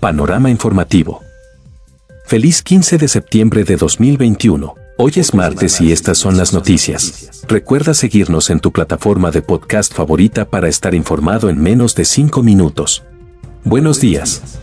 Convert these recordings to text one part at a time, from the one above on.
Panorama Informativo. Feliz 15 de septiembre de 2021. Hoy es martes y estas son las noticias. Recuerda seguirnos en tu plataforma de podcast favorita para estar informado en menos de 5 minutos. Buenos días.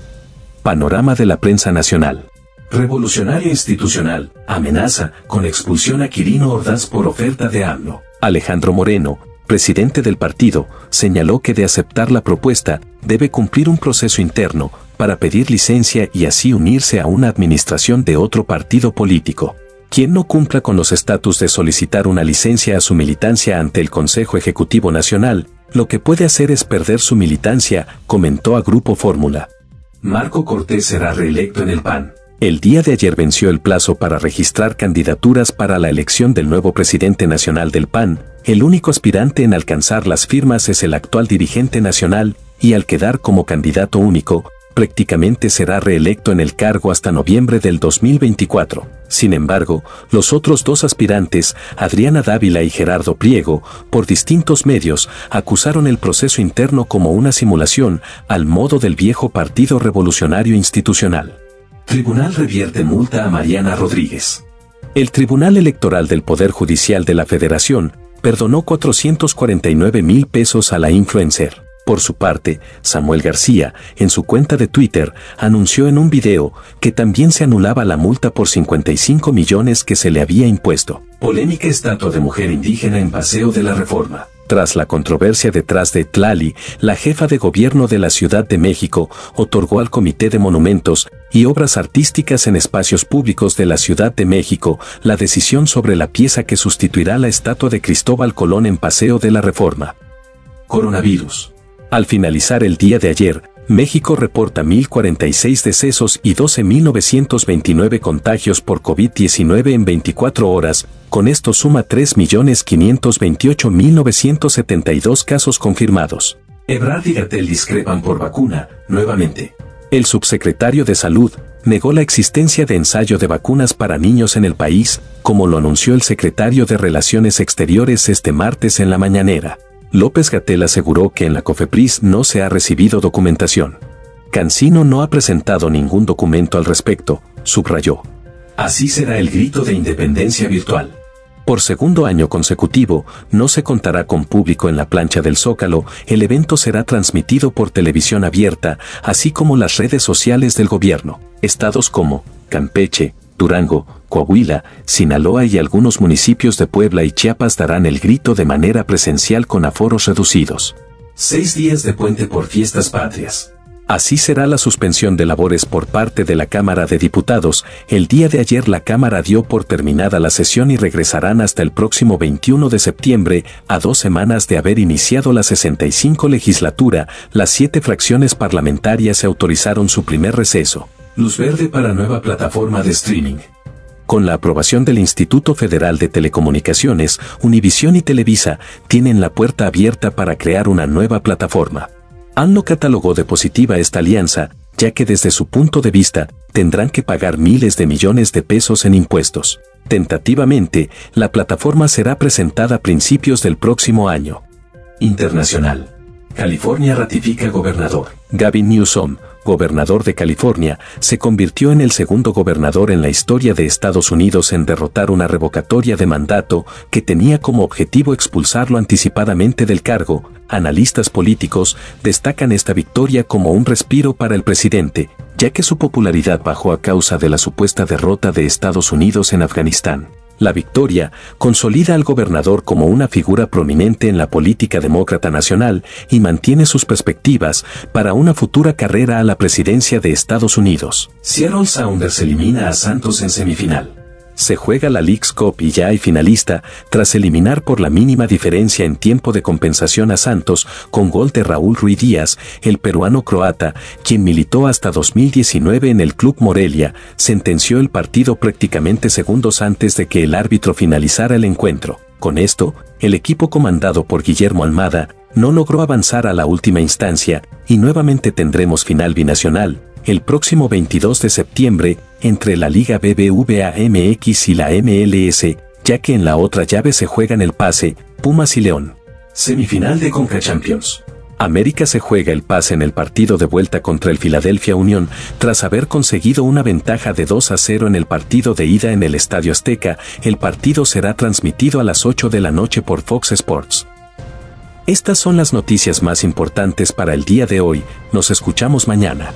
Panorama de la prensa nacional. Revolucionario institucional, amenaza con expulsión a Quirino Ordaz por oferta de AMLO. Alejandro Moreno, presidente del partido, señaló que de aceptar la propuesta, debe cumplir un proceso interno para pedir licencia y así unirse a una administración de otro partido político. Quien no cumpla con los estatus de solicitar una licencia a su militancia ante el Consejo Ejecutivo Nacional, lo que puede hacer es perder su militancia, comentó a Grupo Fórmula. Marco Cortés será reelecto en el PAN. El día de ayer venció el plazo para registrar candidaturas para la elección del nuevo presidente nacional del PAN. El único aspirante en alcanzar las firmas es el actual dirigente nacional, y al quedar como candidato único, prácticamente será reelecto en el cargo hasta noviembre del 2024. Sin embargo, los otros dos aspirantes, Adriana Dávila y Gerardo Priego, por distintos medios, acusaron el proceso interno como una simulación al modo del viejo Partido Revolucionario Institucional. Tribunal revierte multa a Mariana Rodríguez. El Tribunal Electoral del Poder Judicial de la Federación perdonó 449 mil pesos a la influencer. Por su parte, Samuel García, en su cuenta de Twitter, anunció en un video que también se anulaba la multa por 55 millones que se le había impuesto. Polémica estatua de mujer indígena en Paseo de la Reforma. Tras la controversia detrás de Tlali, la jefa de gobierno de la Ciudad de México otorgó al Comité de Monumentos y Obras Artísticas en Espacios Públicos de la Ciudad de México la decisión sobre la pieza que sustituirá la estatua de Cristóbal Colón en Paseo de la Reforma. Coronavirus. Al finalizar el día de ayer, México reporta 1.046 decesos y 12.929 contagios por COVID-19 en 24 horas, con esto suma 3.528.972 casos confirmados. Ebrard y Gatel discrepan por vacuna, nuevamente. El subsecretario de Salud negó la existencia de ensayo de vacunas para niños en el país, como lo anunció el secretario de Relaciones Exteriores este martes en la mañanera. López Gatel aseguró que en la COFEPRIS no se ha recibido documentación. Cancino no ha presentado ningún documento al respecto, subrayó. Así será el grito de independencia virtual. Por segundo año consecutivo, no se contará con público en la plancha del Zócalo, el evento será transmitido por televisión abierta, así como las redes sociales del gobierno. Estados como Campeche, Durango, Coahuila, Sinaloa y algunos municipios de Puebla y Chiapas darán el grito de manera presencial con aforos reducidos. Seis días de puente por fiestas patrias. Así será la suspensión de labores por parte de la Cámara de Diputados. El día de ayer la Cámara dio por terminada la sesión y regresarán hasta el próximo 21 de septiembre, a dos semanas de haber iniciado la 65 legislatura, las siete fracciones parlamentarias se autorizaron su primer receso. Luz verde para nueva plataforma de streaming. Con la aprobación del Instituto Federal de Telecomunicaciones, Univisión y Televisa tienen la puerta abierta para crear una nueva plataforma. ANLO catalogó de positiva esta alianza, ya que desde su punto de vista, tendrán que pagar miles de millones de pesos en impuestos. Tentativamente, la plataforma será presentada a principios del próximo año. Internacional. California ratifica gobernador. Gavin Newsom, gobernador de California, se convirtió en el segundo gobernador en la historia de Estados Unidos en derrotar una revocatoria de mandato que tenía como objetivo expulsarlo anticipadamente del cargo. Analistas políticos destacan esta victoria como un respiro para el presidente, ya que su popularidad bajó a causa de la supuesta derrota de Estados Unidos en Afganistán. La victoria consolida al gobernador como una figura prominente en la política demócrata nacional y mantiene sus perspectivas para una futura carrera a la presidencia de Estados Unidos. Seattle Sounders elimina a Santos en semifinal se juega la League's Cup y ya hay finalista, tras eliminar por la mínima diferencia en tiempo de compensación a Santos con gol de Raúl Ruiz Díaz, el peruano croata, quien militó hasta 2019 en el Club Morelia, sentenció el partido prácticamente segundos antes de que el árbitro finalizara el encuentro. Con esto, el equipo comandado por Guillermo Almada no logró avanzar a la última instancia, y nuevamente tendremos final binacional, el próximo 22 de septiembre, entre la Liga BBVA MX y la MLS, ya que en la otra llave se juegan el pase, Pumas y León. Semifinal de Conca Champions. América se juega el pase en el partido de vuelta contra el Philadelphia Union tras haber conseguido una ventaja de 2 a 0 en el partido de ida en el Estadio Azteca. El partido será transmitido a las 8 de la noche por Fox Sports. Estas son las noticias más importantes para el día de hoy. Nos escuchamos mañana.